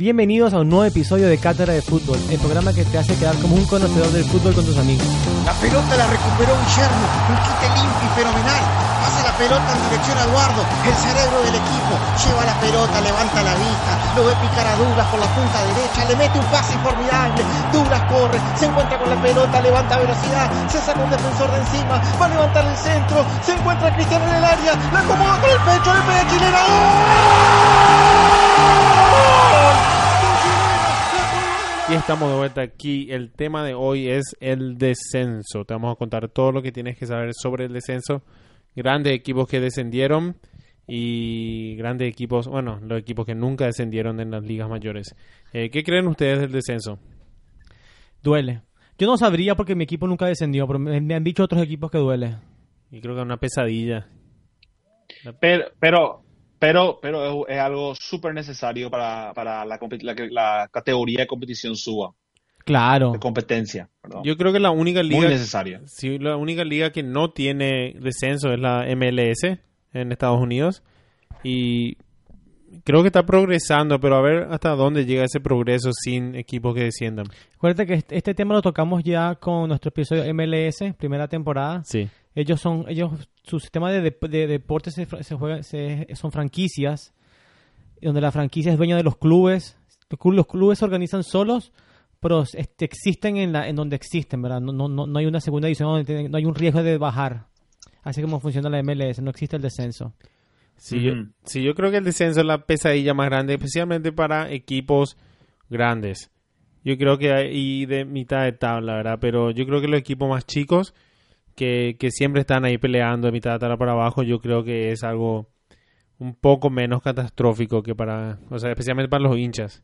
Bienvenidos a un nuevo episodio de Cátedra de Fútbol, el programa que te hace quedar como un conocedor del fútbol con tus amigos. La pelota la recuperó Guillermo, un quite limpio y fenomenal. Pasa la pelota en dirección a Eduardo, el cerebro del equipo. Lleva la pelota, levanta la vista, lo ve picar a Douglas por la punta derecha, le mete un pase formidable. Douglas corre, se encuentra con la pelota, levanta velocidad, se saca un defensor de encima, va a levantar el centro, se encuentra Cristiano en el área, la acomoda con el pecho, le pega chilena. Y estamos de vuelta aquí. El tema de hoy es el descenso. Te vamos a contar todo lo que tienes que saber sobre el descenso. Grandes equipos que descendieron y grandes equipos, bueno, los equipos que nunca descendieron en las ligas mayores. Eh, ¿Qué creen ustedes del descenso? Duele. Yo no sabría porque mi equipo nunca descendió, pero me, me han dicho otros equipos que duele. Y creo que es una pesadilla. Pero, pero, pero, pero es, es algo súper necesario para, para la, la que la categoría de competición suba, Claro. de competencia. perdón. Yo creo que la única Muy liga, necesaria. sí, la única liga que no tiene descenso es la MLS en Estados Unidos. Y creo que está progresando, pero a ver hasta dónde llega ese progreso sin equipos que desciendan. Acuérdate que este, este tema lo tocamos ya con nuestro episodio MLS, primera temporada. Sí. Ellos son, ellos, su sistema de, dep- de deportes se, fra- se juega, se- son franquicias, donde la franquicia es dueña de los clubes. Los, clu- los clubes se organizan solos, pero este, existen en, la, en donde existen, ¿verdad? No, no, no, no hay una segunda edición donde tienen- no hay un riesgo de bajar. Así como funciona la MLS, no existe el descenso. Sí, yo, sí, yo creo que el descenso es la pesadilla más grande, especialmente para equipos grandes. Yo creo que hay de mitad de tabla, ¿verdad? Pero yo creo que los equipos más chicos, que, que siempre están ahí peleando de mitad de tabla para abajo, yo creo que es algo un poco menos catastrófico que para, o sea, especialmente para los hinchas.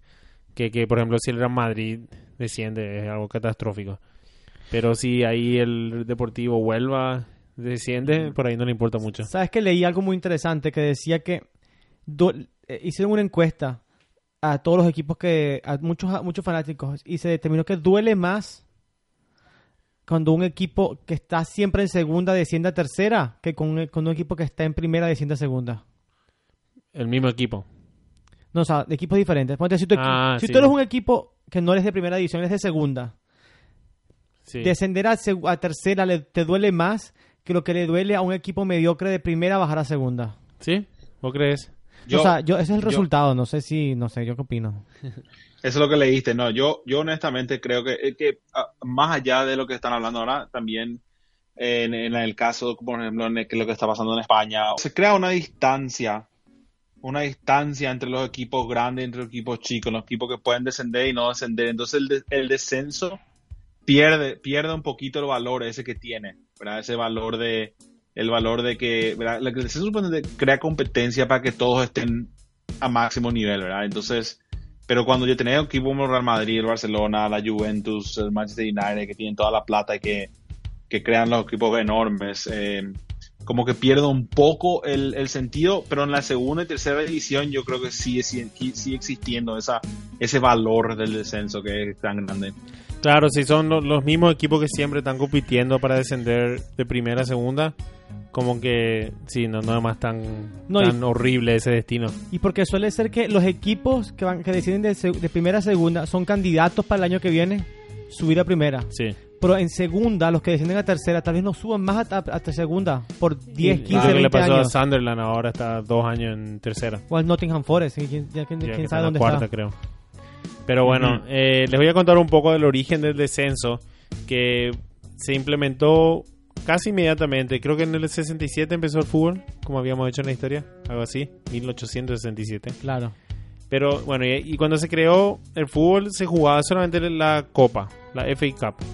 Que, que por ejemplo, si el Real Madrid desciende, es algo catastrófico. Pero si ahí el Deportivo Huelva desciende, por ahí no le importa mucho. ¿Sabes que leí algo muy interesante que decía que eh, hicieron una encuesta a todos los equipos que a muchos a muchos fanáticos y se determinó que duele más cuando un equipo que está siempre en segunda desciende a tercera que con, un- con un equipo que está en primera desciende a segunda. El mismo equipo. No, o sea, de equipos diferentes. Ponte, si tú, Ah, si sí. tú eres un equipo que no eres de primera división, eres de segunda, Sí. descender a tercera le- te duele más que lo que le duele a un equipo mediocre de primera bajar a segunda. ¿Sí? ¿Vos crees? Yo- o sea, yo, ese es el yo- resultado. No sé si, no sé, yo qué opino. Eso es lo que leíste. No, yo, yo honestamente creo que, que ah, más allá de lo que están hablando ahora, también en, en el caso, por ejemplo, en el- que lo que está pasando en España, se crea una distancia, una distancia entre los equipos grandes, entre los equipos chicos, los equipos que pueden descender y no descender. Entonces el, de- el descenso pierde, pierde un poquito el valor ese que tiene, ¿verdad? Ese valor de, el valor de que, ¿verdad? Lo que descenso supone crea competencia para que todos estén a máximo nivel, ¿verdad? Entonces, pero cuando yo tenía equipos como Real Madrid, el Barcelona, la Juventus, el Manchester United, que tienen toda la plata y que, que crean los equipos enormes, eh, como que pierdo un poco el, el sentido, pero en la segunda y tercera división yo creo que sigue, sigue, sigue existiendo esa, ese valor del descenso que es tan grande. Claro, si son lo- los mismos equipos que siempre están compitiendo para descender de primera a segunda, como que sí, no, no es más tan, No, y- tan horrible ese destino. Y porque suele ser que los equipos que van que deciden de, de primera a segunda son candidatos para el año que viene subir a primera. Sí. Pero en segunda, los que descienden a tercera, tal vez no suban más hasta segunda por 10, Y 15, lo que le 20 pasó años. a Sunderland ahora está dos años en tercera. O al Nottingham Forest. ¿quién, ya quién- Ya quién sabe dónde cuarta, está? creo. Pero bueno, eh, les voy a contar un poco del origen del descenso que se implementó casi inmediatamente. Creo que en el 67 empezó el fútbol, como habíamos hecho en la historia, algo así, 1867. Claro. Pero bueno, y, y cuando se creó el fútbol se jugaba solamente la Copa, la FA Cup,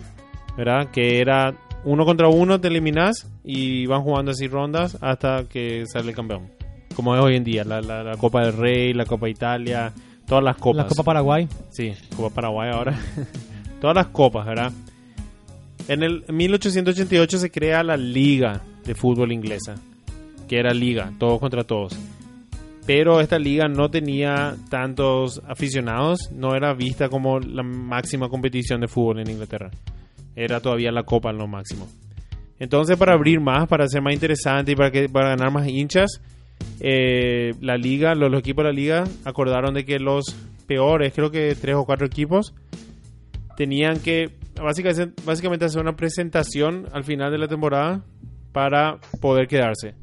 ¿verdad? Que era uno contra uno, te eliminás y van jugando así rondas hasta que sale el campeón. Como es hoy en día, la, la- la Copa del Rey, la Copa Italia, todas las copas. La Copa Paraguay. Sí, Copa Paraguay ahora. todas las copas, ¿verdad? En el 1888 se crea la Liga de Fútbol Inglesa, que era liga, todos contra todos. Pero esta liga no tenía tantos aficionados, no era vista como la máxima competición de fútbol en Inglaterra. Era todavía la copa en lo máximo. Entonces, para abrir más, para ser más interesante y para, que, para ganar más hinchas, eh, la liga, los, los equipos de la liga acordaron de que los peores, creo que tres o cuatro equipos, tenían que básicamente, básicamente hacer una presentación al final de la temporada para poder quedarse.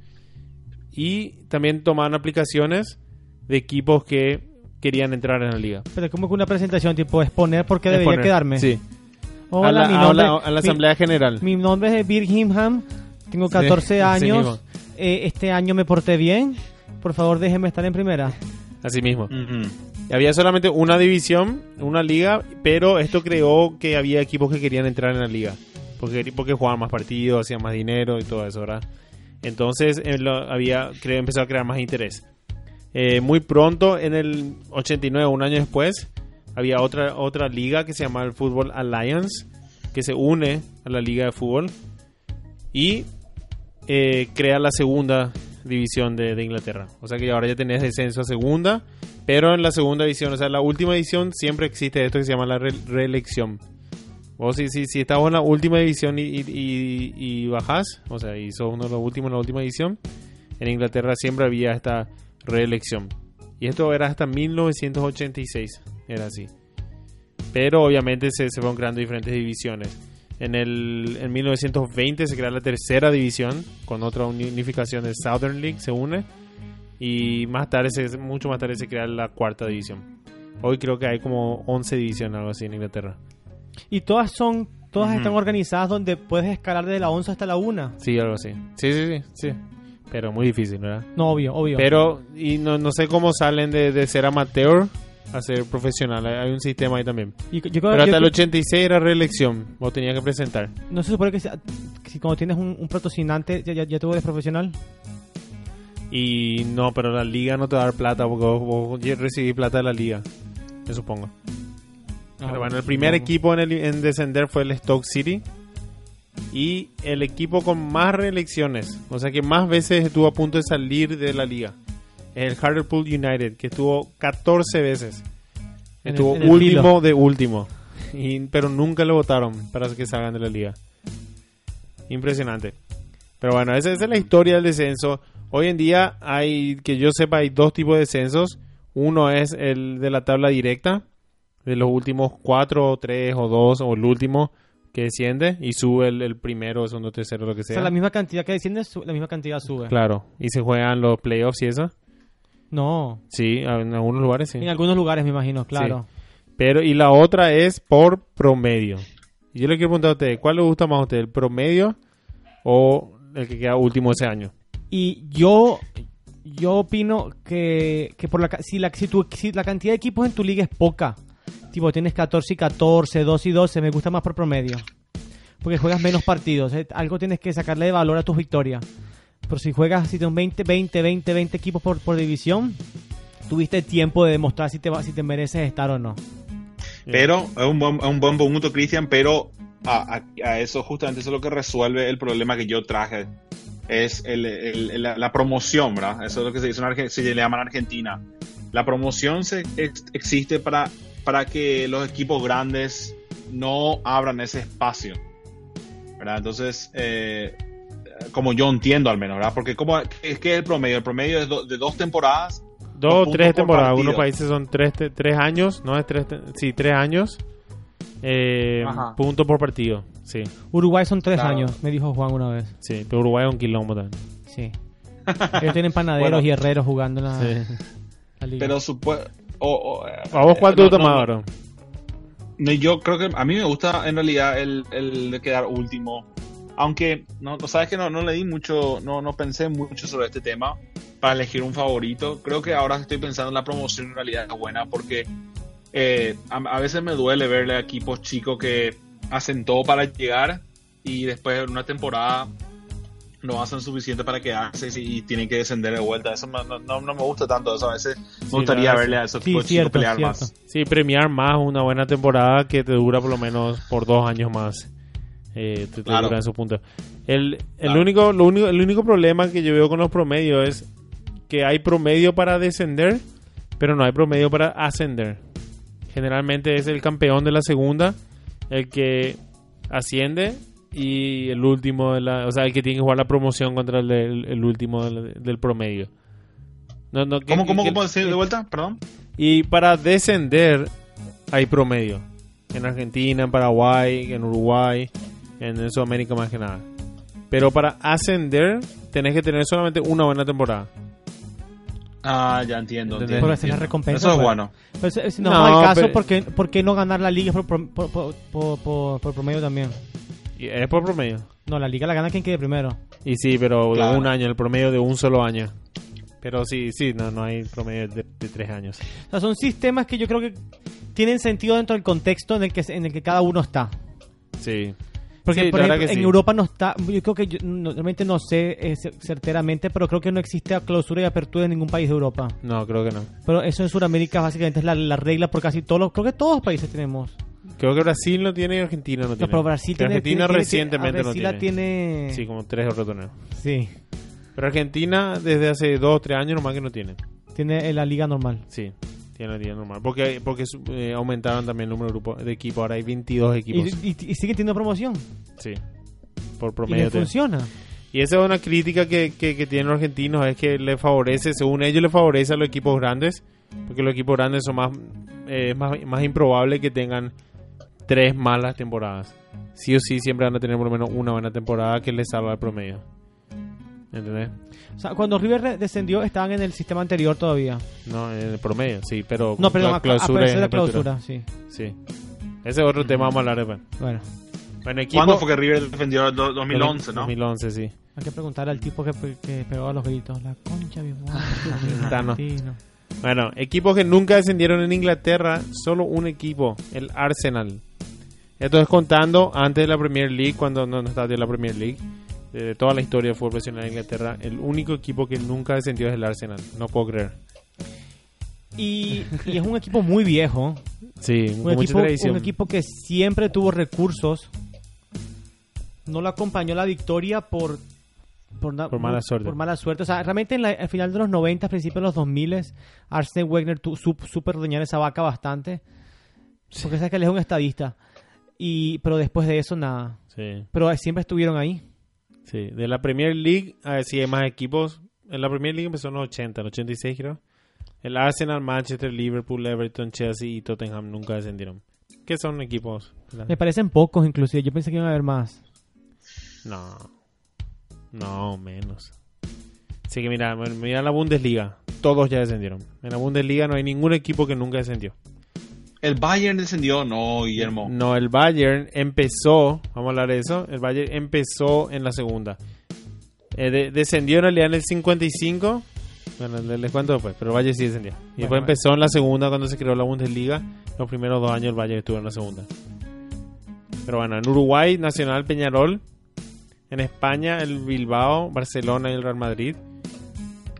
Y también tomaban aplicaciones de equipos que querían entrar en la liga. Pero como que una presentación tipo exponer por qué debería quedarme. Sí. Hola, a la, mi a nombre, la- a la mi- asamblea general. Mi nombre es Birmingham, tengo 14 Sí, así mismo. años, eh, este año me porté bien, por favor déjeme estar en primera. Así mismo. Había solamente una división, una liga, pero esto creó que había equipos que querían entrar en la liga. Porque, porque jugaban más partidos, hacían más dinero y todo eso, ¿verdad? Entonces eh, lo- había, creo, empezó a crear más interés. Eh, muy pronto, en el 89, un año después, había otra, otra liga que se llama el Football Alliance, que se une a la liga de fútbol y eh, crea la segunda división de, Inglaterra. O sea que ahora ya tenés descenso a segunda, pero en la segunda división, o sea, la última división siempre existe esto que se llama la re- reelección. Vos si, si, si estás en la última división y- y bajás, o sea, y sos uno de los últimos en la última división, en Inglaterra siempre había esta reelección. Y esto era hasta 1986, era así. Pero obviamente se, se fueron creando diferentes divisiones. En, el, en 1920 se crea la tercera división con otra uni- unificación de Southern League, se une. Y más tarde, se, mucho más tarde se crea la cuarta división. Hoy creo que hay como 11 divisiones, algo así en Inglaterra. Y todas son, todas están organizadas donde puedes escalar de la 11 hasta la 1. Sí, algo así. Sí, sí, sí. sí. Pero muy difícil, ¿verdad? No, obvio, obvio. Pero, y no, no sé cómo salen de, de ser amateur a ser profesional. Hay un sistema ahí también. Y yo creo- Pero hasta el creo- 86 era reelección. Vos tenías que presentar. no se supone que, sea- que si cuando tienes un, un patrocinante ya, ya, ya tú eres profesional. Y no, pero la liga no te va a dar plata porque vos, vos recibís plata de la liga. Me supongo. Pero bueno, el primer equipo en, el- en descender fue el Stoke City. Y el equipo con más reelecciones, o sea que más veces estuvo a punto de salir de la liga, el Hartlepool United, que estuvo 14 veces. En Estuvo el último de último. Y- pero nunca lo votaron para que salgan de la liga. Impresionante. Pero bueno, esa, esa es la historia del descenso. Hoy en día hay, que yo sepa, hay dos tipos de descensos. Uno es el de la tabla directa, de los últimos cuatro, o tres o dos, o el último que desciende y sube el, el primero, segundo, tercero, lo que O sea. sea, la misma cantidad que desciende, la misma cantidad sube. Claro, y se juegan los playoffs y eso. No, Sí, en algunos lugares sí. en algunos lugares me imagino, claro. Pero, y la otra es por promedio. Yo le quiero preguntar a ustedes, ¿cuál le gusta más a ustedes, el promedio o el que queda último ese año? Y yo yo opino que, que por la, si, la, si, tu- si la cantidad de equipos en tu liga es poca, tipo tienes 14 y 14, 2 y 12, me gusta más por promedio. Porque juegas menos partidos, ¿eh? algo tienes que sacarle de valor a tus victorias. Pero si juegas, si tienes 20, 20, 20, 20 equipos por, por división, tuviste tiempo de demostrar si te, si te mereces estar o no. Pero es un buen, es un buen punto, Cristian, pero a, a- a eso justamente eso es lo que resuelve el problema que yo traje. Es el- el- la, la promoción, ¿verdad? Eso es lo que se, dice en se le llama en Argentina. La promoción se, ex- existe para, para que los equipos grandes no abran ese espacio, ¿verdad? Entonces, eh, como yo entiendo al menos, ¿verdad? Porque como, es que el promedio, el promedio es do- de dos temporadas Dos o puntos tres por temporadas. Algunos países son tres, te- tres años, no es tres, te- sí, tres años. Eh, punto por partido, sí, Uruguay son 3 Claro. años, me dijo Juan una vez. sí. Pero Uruguay es un quilombo también. Sí. Ellos tienen panaderos Bueno. y herreros jugando en la, Sí. la liga. Pero supue o- o, eh, ¿A vos cuál te gusta más, Yo creo que a mí me gusta en realidad el, el de quedar último. Aunque, no, sabes que no, no le di mucho, no, no pensé mucho sobre este tema para elegir un favorito. Creo que ahora estoy pensando en la promoción en realidad es buena porque eh, a, a veces me duele verle a equipos chicos que hacen todo para llegar y después en una temporada no hacen suficiente para quedarse y, y tienen que descender de vuelta. Eso no, no, no me gusta tanto. Eso a veces me Sí, gustaría verle a esos sí, equipos chicos pelear cierto. más. Sí, premiar más una buena temporada que te dura por lo menos por dos años más. Eh, te, te Claro. en su punto. El, el, Claro. único, lo único, el único problema que yo veo con los promedios es que hay promedio para descender, pero no hay promedio para ascender. Generalmente es el campeón de la segunda el que asciende y el último, de la, o sea, el que tiene que jugar la promoción contra el, el último del, del promedio. No, no, ¿qué- ¿Cómo, cómo, cómo decir de vuelta? Perdón. Y para descender hay promedio. En Argentina, en Paraguay, en Uruguay, en Sudamérica más que nada. Pero para ascender tenés que tener solamente una buena temporada. Ah, ya entiendo. Entiendo, Por hacer la recompensa, Eso es pues. bueno. Pero si- si no, No, es el caso, pero- ¿por, qué, por qué no ganar la liga por, por, por, por- por- por promedio también? Es por promedio. No, la liga la gana quien quede primero. Y sí, pero Claro. de un año, el promedio de un solo año. Pero sí, sí, no, no hay promedio de, de tres años. O sea, son sistemas que yo creo que tienen sentido dentro del contexto en el que, en el que cada uno está. Sí. Porque, Sí, por ejemplo, en sí. Europa no está. Yo creo que. Yo, no- realmente no sé eh, cer- certeramente, pero creo que no existe clausura y apertura en ningún país de Europa. No, creo que no. Pero eso en Sudamérica básicamente es la, la regla por casi todos los. Creo que todos los países tenemos. Creo que Brasil no tiene y Argentina no No, tiene. pero Brasil tiene. Argentina tiene- recientemente tiene- Brasil no tiene. tiene. Sí, como tres otros torneos. Sí. Pero Argentina desde hace dos o tres años nomás que no tiene. Tiene la liga normal. Sí, tiene la liga normal. Porque, porque eh, aumentaron también el número de, grupo, de equipos. Ahora hay 22 Y, equipos. y, y siguen teniendo promoción. Sí. Por Y promedio. te- funciona. Y esa es una crítica que, que, que tienen los argentinos, es que le favorece, según ellos le favorece a los equipos grandes, porque los equipos grandes son más, eh, más, más improbable que tengan tres malas temporadas. Sí o sí siempre van a tener por lo menos una buena temporada que les salva el promedio. ¿Entendés? O sea, cuando River descendió, estaban en el sistema anterior todavía. No, en el promedio, sí, pero No, perdón, la a, clausura a es la clausura, sí. Sí. Ese es otro tema, vamos a hablar después. Bueno, Bueno, equipo... ¿Cuándo fue que River defendió el do- 2011, no? 2011, sí. hay que preguntar al tipo que, que pegó a los gritos. La concha, mi madre. Bueno, equipos que nunca descendieron en Inglaterra, solo un equipo, el Arsenal. Esto es contando antes de la Premier League, cuando no, no estaba de la Premier League. De toda la historia de fútbol profesional de Inglaterra, el único equipo que nunca descendió es el Arsenal. No puedo creer. Y, y es un equipo muy viejo. Sí, Un con mucha equipo, tradición. un equipo que siempre tuvo recursos. No lo acompañó la victoria por por, mala suerte. Por mala suerte. O sea, realmente en la- al final de los 90, principios de los 2000, Arsene Wenger supo ordeñar esa vaca bastante. Porque sabes que él es un estadista. Y, pero después de eso, nada. Sí, Pero siempre estuvieron ahí. Sí. De la Premier League, a ver si hay más equipos. En la Premier League empezó en los 80, en los 86 creo. El Arsenal, Manchester, Liverpool, Everton, Chelsea y Tottenham nunca descendieron. ¿Qué son equipos? Me parecen pocos, inclusive. Yo pensé que iban a haber más. No. No, menos. Así que mira, mira la Bundesliga. Todos ya descendieron. En la Bundesliga no hay ningún equipo que nunca descendió. El Bayern descendió, no, Guillermo. No, el Bayern empezó, vamos a hablar de eso, el Bayern empezó en la segunda. Eh, de- descendió en realidad en el 55. Bueno, le- les cuento después, pero el Bayern sí descendió. Y Bueno, después empezó en la segunda cuando se creó la Bundesliga. Los primeros dos años el Bayern estuvo en la segunda. Pero bueno, en Uruguay, Nacional Peñarol. En España, el Bilbao, Barcelona y el Real Madrid.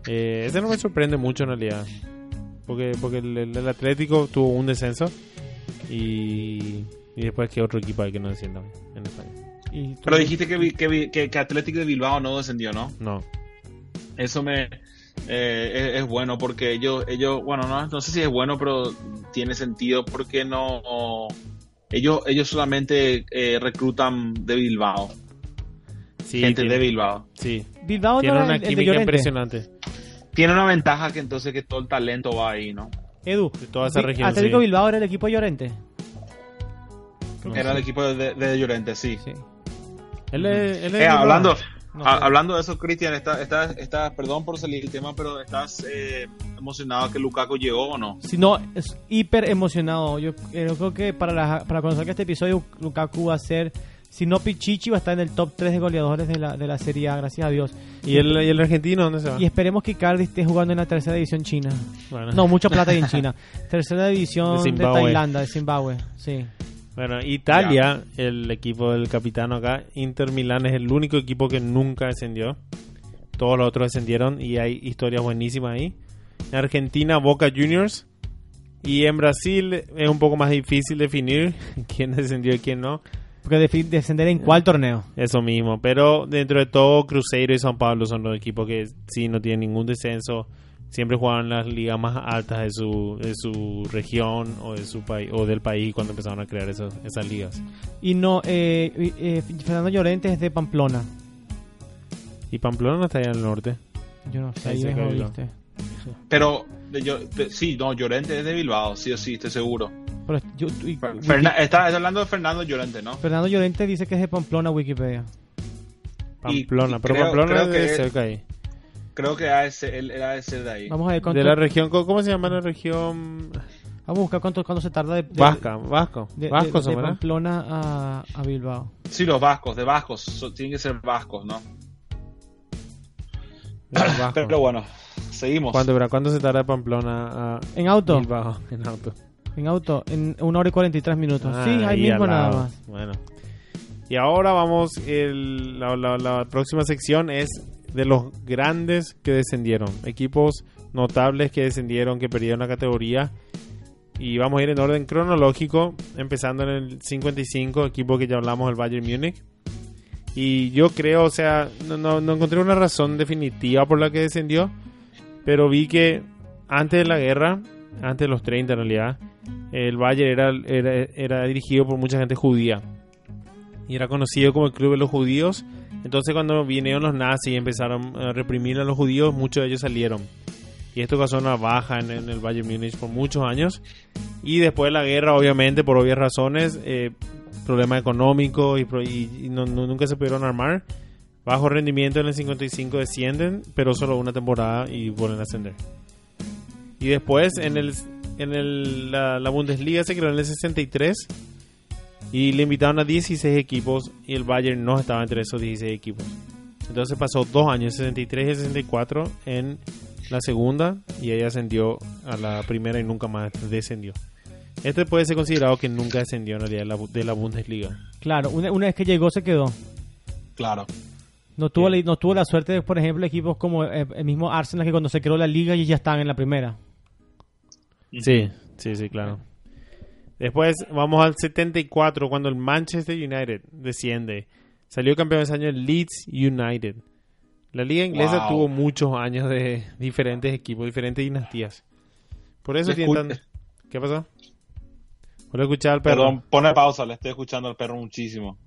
Eh, ese no me sorprende mucho en realidad. Porque, porque el, el- el Atlético tuvo un descenso. Y, y después, ¿qué otro equipo hay que no descienda en España? Y Pero dijiste que, vi- que, vi- que, que Atlético de Bilbao no descendió, ¿no? No. Eso me eh, es, es bueno porque ellos, ellos bueno, no, no sé si es bueno, pero tiene sentido porque no ellos, ellos solamente eh, reclutan de Bilbao, Sí, gente tiene, de Bilbao. sí. Bilbao no Tiene era una química impresionante. Tiene una ventaja que entonces que todo el talento va ahí, ¿no? Edu, De toda esa región, Atlético sí. Bilbao era el equipo de Llorente. No Era sé. el equipo de, de Llorente, sí. Sí. Él es- él es Eh, hablando, No a- sé. hablando de eso, Cristian, estás, estás, estás, perdón por salir el tema, pero ¿estás eh, emocionado que Lukaku llegó o no? Si no, es hiper emocionado. Yo, yo creo que para, la, para conocer que este episodio, Lukaku va a ser, si no Pichichi, va a estar en el top 3 de goleadores de la, de la Serie A, gracias a Dios. ¿Y el, y el argentino dónde se va? Y esperemos que Icardi esté jugando en la tercera división china. Bueno. No, mucha plata hay en China. Tercera división De de. Tailandia, de Zimbabue. Sí. Bueno, Italia, el equipo del capitano acá, Inter Milán es el único equipo que nunca descendió. Todos los otros descendieron y hay historias buenísimas ahí. En Argentina, Boca Juniors. Y en Brasil es un poco más difícil definir quién descendió y quién no. Porque descender en cuál torneo. Eso mismo. Pero dentro de todo, Cruzeiro y San Pablo son los equipos que sí no tienen ningún descenso. Siempre jugaban las ligas más altas de su, de su región o de su país o del país cuando empezaron a crear esos- esas ligas. Y no, eh, eh, Fernando Llorente es de Pamplona. Y Pamplona no está allá en el norte. Yo no sé, Ahí ahí Bilbao. ¿viste? Pero, yo, de- sí, no, Llorente es de Bilbao, sí o sí, estoy seguro. Pero yo- y- Ferna- está, está hablando de Fernando Llorente, ¿no? Fernando Llorente dice que es de Pamplona, Wikipedia. Pamplona, y pero creo- Pamplona creo es de que- cerca ahí. Creo que ha de ser- él era de ser de ahí. Vamos a ver cuánto. De la región, ¿cómo se llama la región? Vamos a buscar cuánto, cuánto se tarda de, de- Vasca, Vasco. de, de- Vasco de ¿verdad? Pamplona a, a Bilbao. Sí, los vascos, de vascos, so- tienen que ser vascos, ¿no? Pero bueno, seguimos. ¿Cuánto, verá? ¿Cuánto se tarda de Pamplona a En auto, Bilbao en auto? En auto, en una hora y 43 minutos. Ah, sí, ahí mismo nada más. Bueno. Y ahora vamos, el- la, la- la próxima sección es de los grandes que descendieron. Equipos notables que descendieron, que perdieron la categoría. Y vamos a ir en orden cronológico, empezando en el 55, equipo que ya hablamos, el Bayern Múnich. Y yo creo, o sea, no, no- no encontré una razón definitiva por la que descendió, pero vi que antes de la guerra, antes de los 30 en realidad, el Bayern era, era, dirigido por mucha gente judía. Y era conocido como el club de los judíos. Entonces cuando vinieron los nazis y empezaron a reprimir a los judíos, muchos de ellos salieron. Y esto causó una baja en, el Bayern Múnich por muchos años. Y después de la guerra, obviamente, por obvias razones, eh, problemas económicos y no- no- nunca se pudieron armar. Bajo rendimiento en el 55 descienden, pero solo una temporada y vuelven a ascender. Y después en el en el, la, la Bundesliga se creó en el 63 y le invitaron a 16 equipos y el Bayern no estaba entre esos 16 equipos. Entonces pasó dos años, 63 y 64 en la segunda y ahí ascendió a la primera y nunca más descendió. Este puede ser considerado que nunca descendió en realidad de la, de la Bundesliga. Claro, una, una vez que llegó se quedó. Claro. No tuvo, la, no tuvo la suerte de, por ejemplo, equipos como eh, el mismo Arsenal que cuando se creó la liga y ya estaban en la primera. Sí, sí, sí, claro. Después vamos al 74 cuando el Manchester United desciende. Salió campeón ese año el Leeds United. La liga inglesa Wow. tuvo muchos años de diferentes equipos, diferentes dinastías. Por eso tienen tan... ¿Qué pasó? Voy a escuchar al perro. Perdón, pone pausa, le estoy escuchando al perro muchísimo.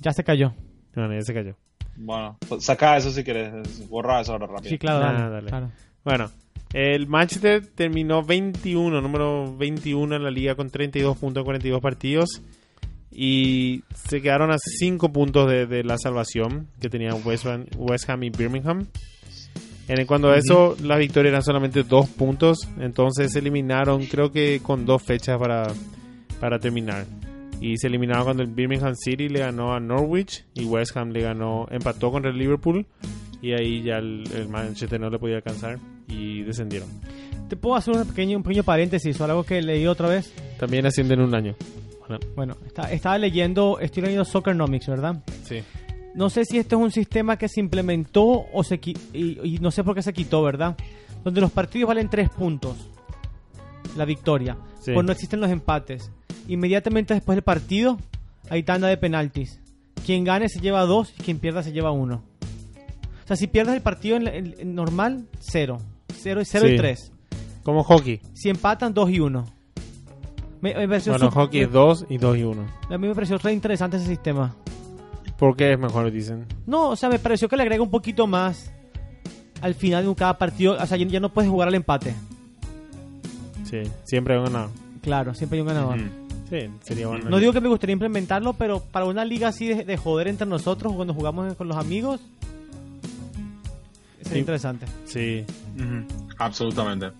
Ya se cayó. No, no, ya se cayó. Bueno, pues saca eso si quieres, borra eso ahora rápido. Sí, claro, dale, dale. claro. Bueno, el Manchester terminó 21, número 21 en la liga con 32 puntos en 42 partidos. Y se quedaron a 5 puntos de, de la salvación que tenían West Ham, West Ham y Birmingham. En cuando a eso, la victoria eran solamente 2 puntos. Entonces se eliminaron, creo que con dos fechas para, para terminar. Y se eliminaron cuando el Birmingham City le ganó a Norwich y West Ham le ganó, empató contra el Liverpool. Y ahí ya el, el Manchester no le podía alcanzar y descendieron. ¿Te puedo hacer un pequeño, un pequeño paréntesis o algo que leí otra vez? También ascienden un año. Bueno, Bueno, está- estaba leyendo, estoy leyendo Soccernomics, ¿verdad? sí. No sé si esto es un sistema que se implementó o se y, y no sé por qué se quitó, ¿verdad? Donde los partidos valen tres puntos. La victoria. Sí. Pues no existen los empates. Inmediatamente después del partido hay tanda de penaltis. Quien gane se lleva dos y quien pierda se lleva uno. O sea, si pierdes el partido en, en- en normal, cero. Cero, y- cero Sí. y tres. Como hockey. Si empatan, dos y uno. Me, me pareció Bueno, hockey es 2 y 2 y 1. A mí me pareció re interesante ese sistema. ¿Por qué es mejor, dicen? No, o sea, me pareció que le agrega un poquito más al final de cada partido. O sea, ya, no puedes jugar al empate. Sí, siempre han ganado. Claro, siempre hay un ganador. Sí, sería bueno. No digo que me gustaría implementarlo, pero para una liga así de, de joder entre nosotros cuando jugamos con los amigos, interesante. Sí. Ujú. Absolutamente.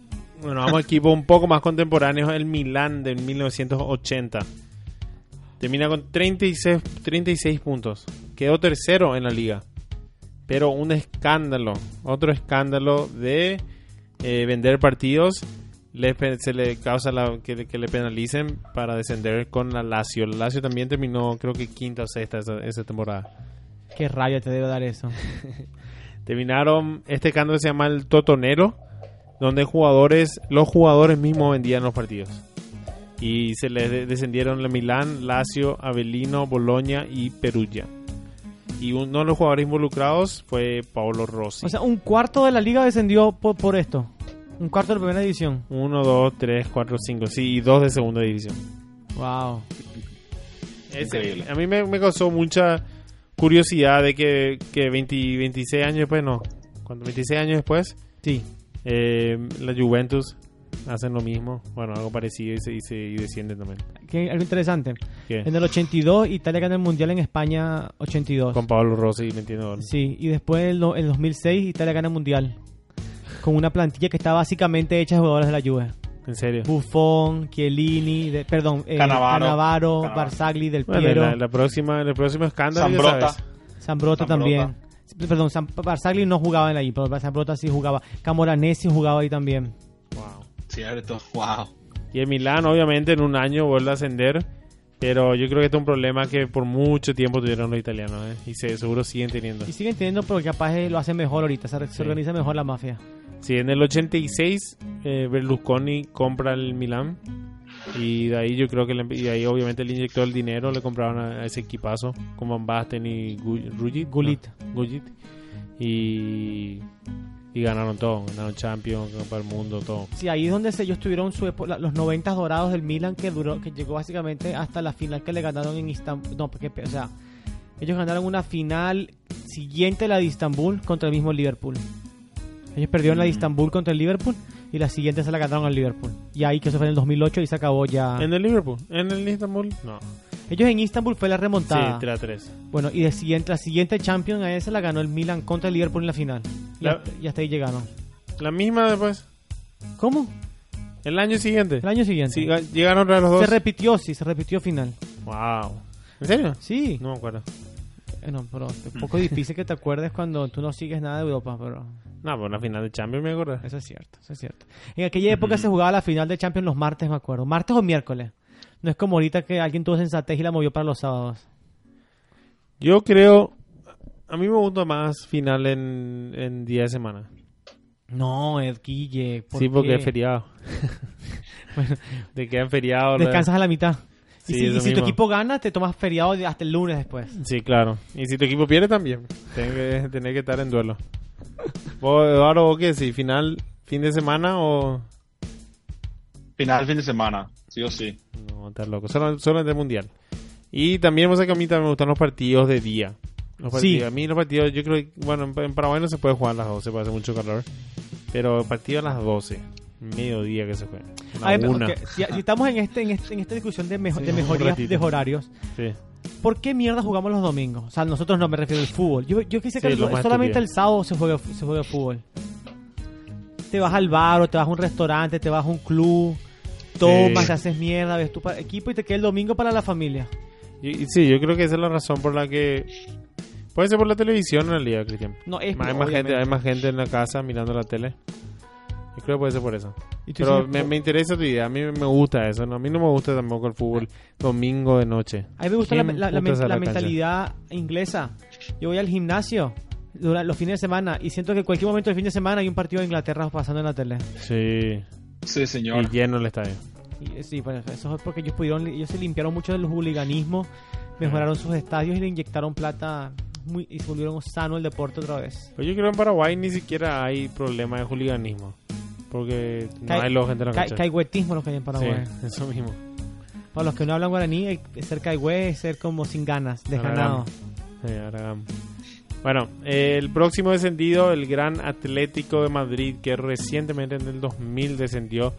Bueno, vamos a equipos un poco más contemporáneos. El Milan de 1980. Termina con 36, 36 puntos. Quedó tercero en la liga. Pero un escándalo. Otro escándalo de eh, vender partidos. Le se le causa la, que, le- que le penalicen para descender con la Lazio. La Lazio también terminó, creo que quinta o sexta esa, esa temporada. Qué rabia te debe dar eso. Terminaron, este escándalo se llama el Totonero, donde jugadores, los jugadores mismos vendían los partidos. Y se les de- descendieron la Milán, Lazio, Avellino, Boloña y Perugia. Y uno de los jugadores involucrados fue Paolo Rossi. O sea, un cuarto de la liga descendió por, por esto. Un cuarto de la primera división. 1, 2, 3, 4, 5, sí, y dos de segunda división. Wow. Ese- Increíble. a mí me, me causó mucha curiosidad de que, que 20 26 años después, no, cuando 26 años después, Sí. Eh, la Juventus hacen lo mismo, bueno, algo parecido y, se, y, se- y descienden también. Que algo interesante. ¿Qué? En el 82, Italia gana el Mundial en España 82. Con Pablo Rossi metiendo gol. Sí, y después en el 2006, Italia gana el Mundial. Con una plantilla que está básicamente hecha de jugadores de la Juve. En serio. Buffon, Chiellini, de- perdón, eh. Cannavaro, Cannavaro. Barzagli, Del Bueno, Piero, la, la próxima, el próximo escándalo, Zambrota. sabes. Zambrota también. Perdón, Sam- Barzagli no jugaba en ahí, pero Zambrota sí jugaba. Camoranesi jugaba ahí también. Wow. Cierto, wow. Y el Milán, obviamente, en un año vuelve a ascender. Pero yo creo que este es un problema que por mucho tiempo tuvieron los italianos. ¿eh? Y se, seguro siguen teniendo. Y siguen teniendo porque capaz eh, lo hacen mejor ahorita, se, se Sí. organiza mejor la mafia. Sí, en el 86 eh, Berlusconi compra el Milán. Y de ahí yo creo que le, y de ahí obviamente le inyectó el dinero, le compraron a, ese equipazo con Van Basten y Gu- Gullit. Gullit. no, Gullit. Y, y ganaron todo, ganaron Champions, Copa del Mundo, todo. Sí, ahí es donde ellos tuvieron su la- los 90 dorados del Milan que duró que llegó básicamente hasta la final que le ganaron en Istambul. No, porque o sea, ellos ganaron una final siguiente a la de Istambul contra el mismo Liverpool. Ellos perdieron la de Istambul contra el Liverpool y la siguiente se la ganaron al Liverpool. Y ahí que eso fue en el 2008 y se acabó ya. ¿En el Liverpool? ¿En el Istanbul? No. Ellos en Istambul fue la remontada. Sí, 3 a 3. Bueno, y de siguiente, la siguiente Champions a esa la ganó el Milan contra el Liverpool en la final. Y, La- hasta, y hasta ahí llegaron. La misma después. ¿Cómo? El año siguiente. El año siguiente. Sí, ga- llegaron los dos. se repitió, sí, se repitió final. wow. ¿En serio? Sí. No me acuerdo. Bueno, pero es un poco difícil que te acuerdes cuando tú no sigues nada de Europa, pero No, pero la final de Champions me acuerdo. eso es cierto, eso es cierto. En aquella época se jugaba la final de Champions los martes, me acuerdo. Martes o miércoles. No es como ahorita que alguien tuvo sensatez y la movió para los sábados. Yo creo. A mí me gusta más final en, en día de semana. No, Ed Guille. ¿por Sí, porque es feriado. Bueno, Te quedan feriados. descansas a la mitad. Sí, y si, y tu equipo gana, te tomas feriado hasta el lunes después. Sí, claro. Y si tu equipo pierde también. Tienes que estar en duelo. ¿Vos, Eduardo, vos qué? ¿Si final, fin de semana o.? Final fin de semana, sí o sí. No, estás loco. Solo, solo del mundial. Y también, sabés que a mí también me gustan los partidos de día. Los Sí. A mí los partidos, yo creo que, bueno, en, en Paraguay no se puede jugar a las 12, puede hacer mucho calor. Pero partido a las 12, mediodía que se juega. A ver, una. si, si estamos en, este, en, este- en esta discusión de, mejo- Sí, de mejorías de horarios, Sí. ¿Por qué mierda jugamos los domingos? O sea, nosotros no me refiero al fútbol. Yo, yo quise que Sí, el- solamente el sábado se juega, se juega fútbol. Te vas al bar o te vas a un restaurante, te vas a un club, tomas, Sí. te haces mierda, ves tu equipo y te queda el domingo para la familia. Y, y sí, yo creo que esa es la razón por la que... Puede ser por la televisión en realidad, Cristian. No, es hay, más gente, hay más gente en la casa mirando la tele. Yo creo que puede ser por eso. Y tú Pero me, me interesa tu idea. A mí me gusta eso. ¿no? A mí no me gusta tampoco el fútbol domingo de noche. A mí me gusta la, ¿Quién la- la putas men- a la la cancha? mentalidad inglesa. Yo voy al gimnasio durante los fines de semana y siento que en cualquier momento del fin de semana hay un partido de Inglaterra pasando en la tele. Sí. Sí, Y señor. lleno el estadio. Y, eh, sí, pues, eso es porque ellos pudieron, ellos se limpiaron mucho del hooliganismo, mejoraron sus estadios y le inyectaron plata muy, y se volvieron sano el deporte otra vez. Pero yo creo que en Paraguay ni siquiera hay problema de hooliganismo. Porque no hay los gente en la Ca- cancha. Caigüetismo lo que hay en Paraguay. Sí, eso mismo. Para los que no hablan guaraní, ser caigüe es ser como sin ganas, desganado. Sí, ahora- Bueno, eh, el próximo descendido, el Gran Atlético de Madrid, que recientemente en el 2000 descendió.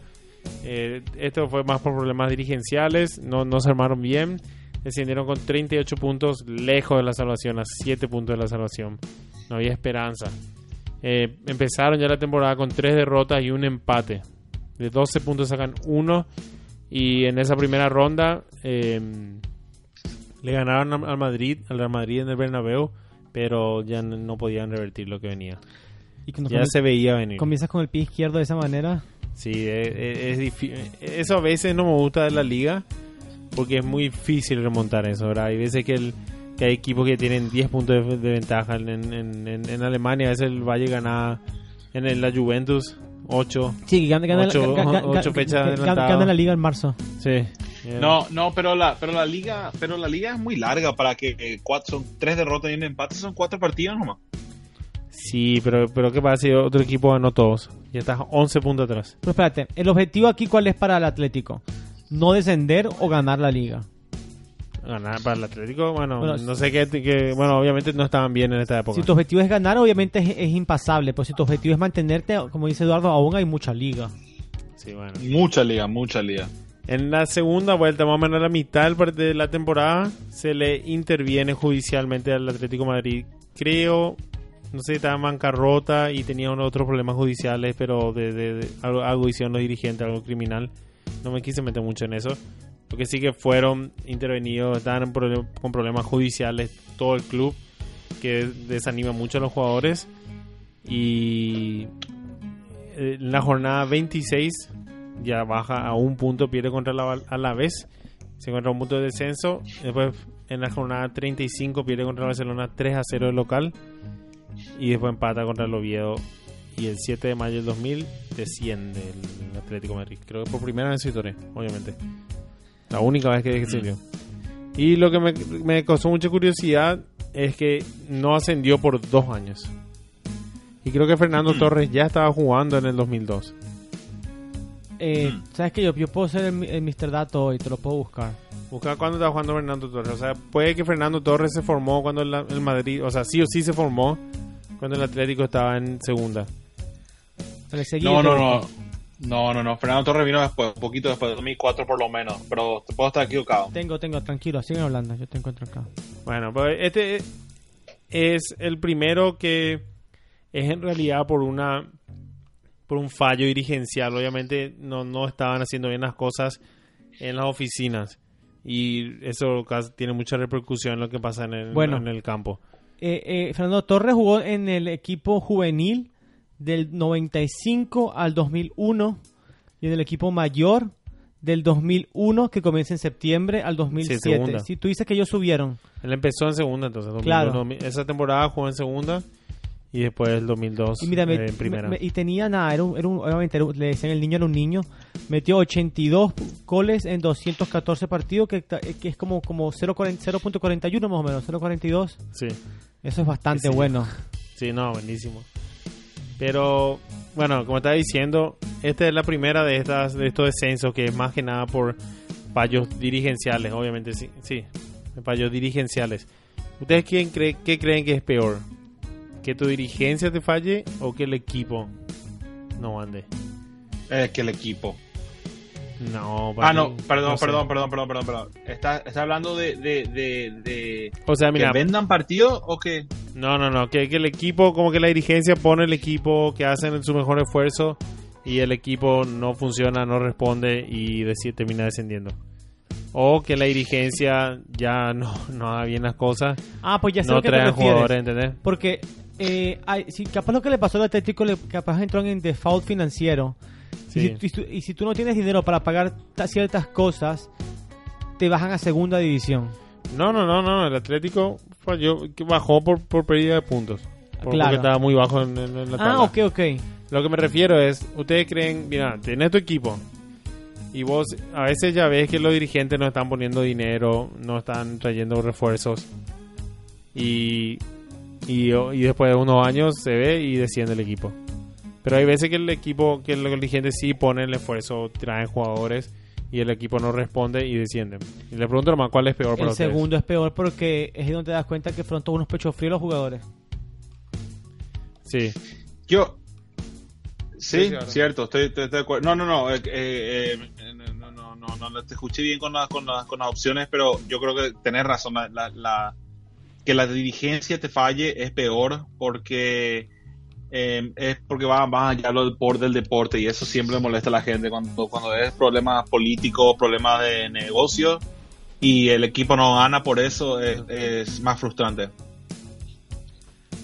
Eh, esto fue más por problemas dirigenciales, no, no se armaron bien. Descendieron con 38 puntos, lejos de la salvación, a 7 puntos de la salvación. No había esperanza. Eh, empezaron ya la temporada con 3 derrotas y un empate. De 12 puntos sacan 1. Y en esa primera ronda eh, le ganaron al Madrid, al Real Madrid en el Bernabéu, pero ya no podían revertir lo que venía. Y Ya se veía venir. comienzas con el pie izquierdo de esa manera, Sí, es, es- es difí- Eso a veces no me gusta de la liga, porque es muy difícil remontar eso, ¿verdad? Hay veces que, el, que hay equipos que tienen 10 puntos de, de ventaja. En, en, en, en Alemania a veces el Valle gana en la Juventus 8. sí, gana, gana, fechas gana la liga en marzo. Sí. No, no, pero la, pero la liga, pero la liga es muy larga para que eh, cuatro, son tres derrotas y un empate, son cuatro partidos nomás. Sí, pero, pero ¿qué pasa si otro equipo ganó todos? Ya estás 11 puntos atrás. Pero espérate, el objetivo aquí cuál es para el Atlético? No descender o ganar la liga. Ganar para el Atlético, bueno, Bueno, no sé qué, qué- Bueno, obviamente no estaban bien en esta época. Si tu objetivo es ganar, obviamente es, es impasable. Pero si tu objetivo es mantenerte, como dice Eduardo, aún hay mucha liga. Sí, bueno. Mucha liga, mucha liga. En la segunda vuelta, más o menos a la mitad de la temporada, se le interviene judicialmente al Atlético de Madrid. Creo, no sé, estaba en bancarrota y tenía unos otros problemas judiciales, pero de, de- de- algo, algo hicieron los dirigentes, algo criminal. No me quise meter mucho en eso. Porque sí que fueron intervenidos, estaban con problemas judiciales todo el club, que desanima mucho a los jugadores. Y eh, en la jornada 26 ya baja a un punto, pierde contra la a la vez, se encuentra un punto de descenso. Después en la jornada 35 pierde contra el Barcelona 3 a 0 de local y después empata contra el Oviedo. Y el 7 de mayo del 2000 desciende el Atlético de Madrid. Creo que por primera vez en su historia, obviamente. La única vez que descendió. Y lo que me, me causó mucha curiosidad es que no ascendió por dos años. Y creo que Fernando Torres ya estaba jugando en el 2002. Eh, Mm. ¿Sabes que yo, yo puedo ser el, el Mr. Dato hoy, te lo puedo buscar. Busca cuándo estaba jugando Fernando Torres. O sea, puede que Fernando Torres se formó cuando el, el Madrid, o sea, sí o sí se formó cuando el Atlético estaba en segunda. Se le seguí No, el no, no. No, no, no. Fernando Torres vino después, un poquito después, 2004 por lo menos. Pero te puedo estar equivocado. Tengo, tengo, tranquilo, sigue hablando, yo te encuentro acá. Bueno, pues este es el primero que es en realidad por una por un fallo dirigencial. Obviamente no, no estaban haciendo bien las cosas en las oficinas. Y eso tiene mucha repercusión en lo que pasa en el, Bueno. en el campo. Eh, eh, Fernando Torres jugó en el equipo juvenil del 95 al 2001 y en el equipo mayor del 2001 que comienza en septiembre al 2007. segunda. si tú dices que ellos subieron, Él empezó en segunda, entonces. 2001, Claro. 2000. esa temporada jugó en segunda y después el 2002 y mira, me- eh, en primera. me- y tenía nada, era un, era un- obviamente era un- le decían el niño era un niño, metió 82 goles en 214 partidos, que, que es como, como 0.40 0.41 más o menos, 0.42. sí, Eso es bastante Sí. bueno. sí, no, buenísimo. Pero, bueno, como estaba diciendo, esta es la primera de estas de estos descensos que es más que nada por fallos dirigenciales, obviamente, sí, sí, fallos dirigenciales. ¿Ustedes quién cree, qué creen que es peor? ¿Que tu dirigencia te falle o que el equipo no ande? Es que el equipo. No, para Ah, no, perdón, no sé. perdón, perdón, perdón, perdón, perdón. ¿Está, está hablando de, de, de, de O sea, mira, que vendan partidos o que No, no, no, que, que el equipo, como que la dirigencia pone el equipo, que hacen su mejor esfuerzo y el equipo no funciona, no responde y deci- termina descendiendo. O que la dirigencia ya no, no haga bien las cosas, Ah, pues ya sé no lo que te traen jugadores, ¿entendés? Porque eh, hay- si capaz lo que le pasó al Atlético, le, capaz entró en default financiero. Sí. Y, si, y si- y si tú no tienes dinero para pagar ta- ciertas cosas, te bajan a segunda división. No, no, no, no, el Atlético falló, que bajó por, por pérdida de puntos. Por- Claro. Porque estaba muy bajo en, en- en la tabla. Ah, ok, ok. Lo que me refiero es, ustedes creen, mira, tenés tu equipo y vos a veces ya ves que los dirigentes no están poniendo dinero, no están trayendo refuerzos y, y, y después de unos años se ve y desciende el equipo. Pero hay veces que el equipo, que los dirigentes sí ponen el esfuerzo, traen jugadores y el equipo no responde y descienden. Y le pregunto nomás cuál es peor para El ustedes. segundo es peor porque es donde te das cuenta que fueron todos unos pechos fríos los jugadores. Sí, yo Sí, Sí, claro. cierto, estoy, estoy- estoy de acuerdo. No, no, no, eh, eh, eh, no, no, no, no, no, te escuché bien con, las con, las con las opciones, pero yo creo que tenés razón. La, la- la- que la dirigencia te falle es peor porque eh, es porque va más allá lo por del deporte y eso siempre molesta a la gente cuando, cuando es problemas políticos, problemas de negocio y el equipo no gana por eso es, más frustrante.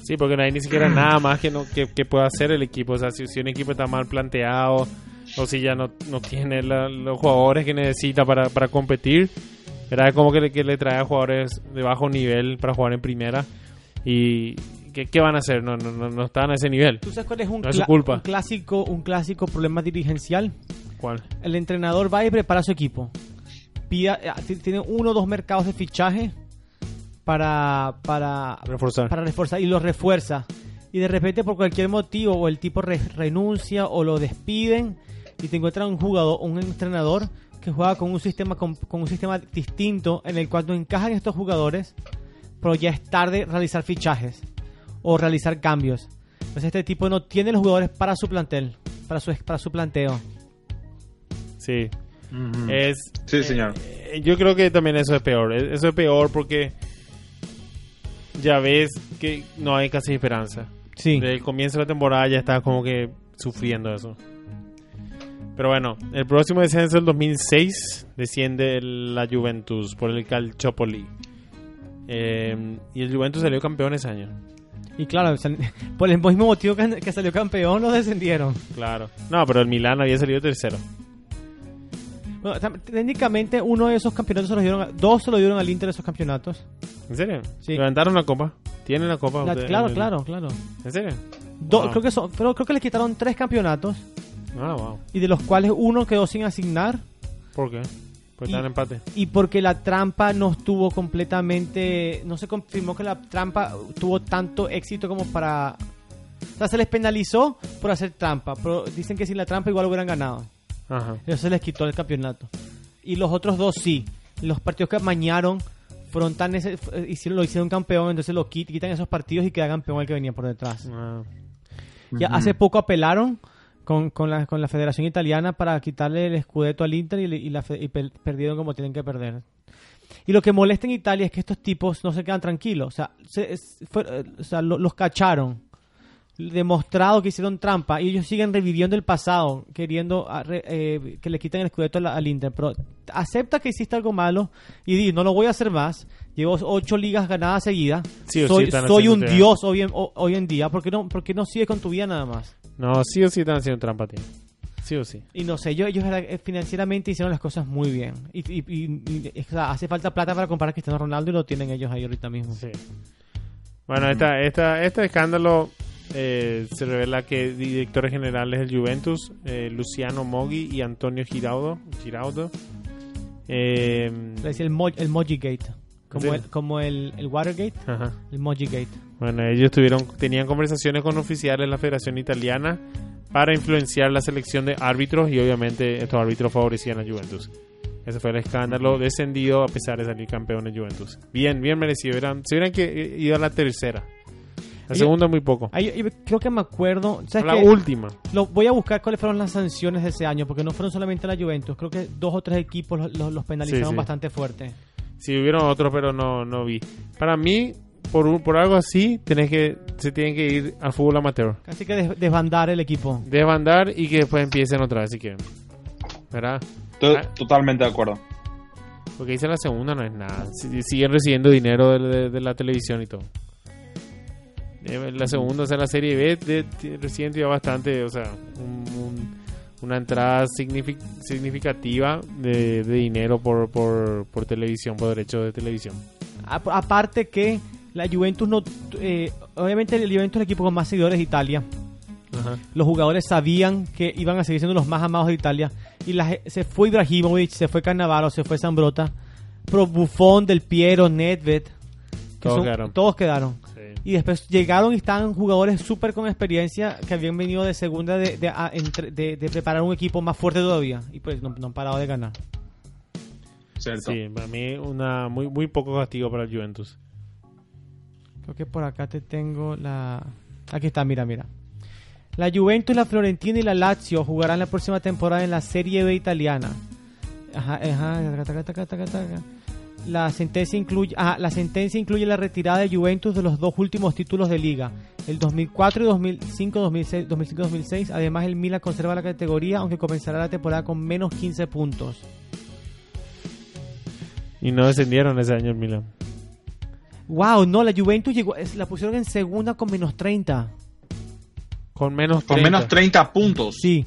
Sí, porque no hay ni siquiera nada más que, no, que, pueda hacer el equipo. O sea, si, si un equipo está mal planteado o si ya no, no tiene los jugadores que necesita para, para competir. Es como que le, que le trae a jugadores de bajo nivel para jugar en primera. ¿Y qué, qué van a hacer? No, no, no, no están a ese nivel. ¿Tú sabes cuál es un, No es su cla- culpa. un clásico, un clásico problema dirigencial? ¿Cuál? El entrenador va y prepara su equipo. Pida, eh, tiene uno o dos mercados de fichaje para, para, Reforzar. para reforzar y lo refuerza. Y de repente por cualquier motivo o el tipo re- renuncia o lo despiden y te encuentran un jugador, un entrenador que juega con un sistema con, con un sistema distinto en el cual no encajan estos jugadores, pero ya es tarde realizar fichajes o realizar cambios. Entonces este tipo no tiene los jugadores para su plantel, para su para su planteo. Sí. Es, Sí, señor. eh, yo creo que también eso es peor. Eh, Eso es peor porque ya ves que no hay casi esperanza. Sí. Desde el comienzo de la temporada ya está como que sufriendo eso. Pero bueno, el próximo descenso del 2006 desciende la Juventus por el Calciopoli. Eh, y el Juventus salió campeón ese año. Y claro, por el mismo motivo que, que salió campeón, lo descendieron. Claro. No, pero el Milán había salido tercero. Bueno, técnicamente uno de esos campeonatos se los dieron, a- dos se lo dieron al Inter de esos campeonatos. ¿En serio? Sí. ¿Levantaron la copa? ¿Tienen la copa? La- claro, claro, claro. ¿En serio? Do- Wow. creo que son, pero creo que le quitaron tres campeonatos Ah, wow. y de los cuales uno quedó sin asignar ¿Por qué? Porque Y- empate. porque la trampa no estuvo completamente, no se confirmó que la trampa tuvo tanto éxito como para, o sea, se les penalizó por hacer trampa, pero dicen que sin la trampa igual hubieran ganado. Ajá. Eso se les quitó el campeonato. Y los otros dos sí. Los partidos que amañaron fueron tan f- hicieron, lo hicieron campeón, entonces lo quit- quitan esos partidos y queda campeón el que venía por detrás. Ah, Ya hace poco apelaron con, con, la, con la Federación Italiana para quitarle el escudeto al Inter y, y la fe- y per- perdieron como tienen que perder. Y lo que molesta en Italia es que estos tipos no se quedan tranquilos. O sea, se- fue- eh, o sea, lo- los cacharon. Demostrado que hicieron trampa y ellos siguen reviviendo el pasado, queriendo ah, eh, que le quiten el escudeto al, al Inter. Pero acepta que hiciste algo malo y di, no lo voy a hacer más. Llevo ocho ligas ganadas seguidas. Sí o sí soy soy un dios hoy en, ho- hoy en día. ¿Por qué, no, ¿Por qué no sigue con tu vida nada más? No, sí o sí están haciendo trampa, tío. Sí o sí. Y no sé, yo, ellos eh, financieramente hicieron las cosas muy bien. Y, y- y- y- o sea, hace falta plata para comprar a Cristiano Ronaldo y lo tienen ellos ahí ahorita mismo. Sí. Bueno, esta, esta, este escándalo eh, se revela que directores generales del Juventus, eh, Luciano Moggi y Antonio Giraudo, Giraudo eh, decía el, Mo, el Moji Gate. Como, Sí. el, como el, el Watergate, ajá. el Moji Gate. Bueno, ellos tuvieron, tenían conversaciones con oficiales de la Federación Italiana para influenciar la selección de árbitros y obviamente estos árbitros favorecían a Juventus. Ese fue el escándalo descendido a pesar de salir campeón en Juventus. Bien, bien merecido. Eran, se hubieran que, ido a la tercera. La segunda muy poco. Yo creo que me acuerdo. ¿sabes La última. Lo, voy a buscar cuáles fueron las sanciones de ese año, porque no fueron solamente la Juventus. Creo que dos o tres equipos los, los- los penalizaron Sí, sí. bastante fuerte. Sí, hubieron otros, pero no, no vi. Para mí, por, un- por algo así, tenés que, se tienen que ir al fútbol amateur. Casi que des- desbandar el equipo. Desbandar y que después empiecen otra vez si quieren. ¿Verdad? To- Ah. Totalmente de acuerdo. Porque dice la segunda no es nada. Si- Siguen recibiendo dinero de, de- de la televisión y todo. Eh, La segunda, o sea, la serie B de, de- recién ya bastante, o sea, un- un- una entrada signifi- significativa de, de dinero por, por, por televisión, por derechos de televisión. A- aparte que la Juventus no... eh, obviamente el Juventus es el equipo con más seguidores de Italia. Ajá. Los jugadores sabían que iban a seguir siendo los más amados de Italia. Y la se fue Ibrahimovic, se fue Cannavaro, se fue Zambrota. Pero Buffon, Del Piero, Nedved. que Todos son- quedaron. Todos quedaron. Sí. Y después llegaron y estaban jugadores súper con experiencia que habían venido de segunda de, de, a- entre- de- de preparar un equipo más fuerte todavía. Y pues no, no han parado de ganar. ¿Cierto? Sí, para mí una muy muy poco castigo para el Juventus. Que por acá te tengo la... Aquí está, mira, mira. La Juventus, la Fiorentina y la Lazio jugarán la próxima temporada en la Serie B italiana. Ajá, ajá, taca, taca, taca. La sentencia incluye, la sentencia incluye la retirada de Juventus de los dos últimos títulos de liga, el 2004 y 2005, 2006, 2005-2006. Además, el Milan conserva la categoría, aunque comenzará la temporada con menos 15 puntos. Y no descendieron ese año el Milan. Wow, no, la Juventus llegó, es- la pusieron en segunda con menos 30. Con menos Con 30. menos 30 puntos. Sí.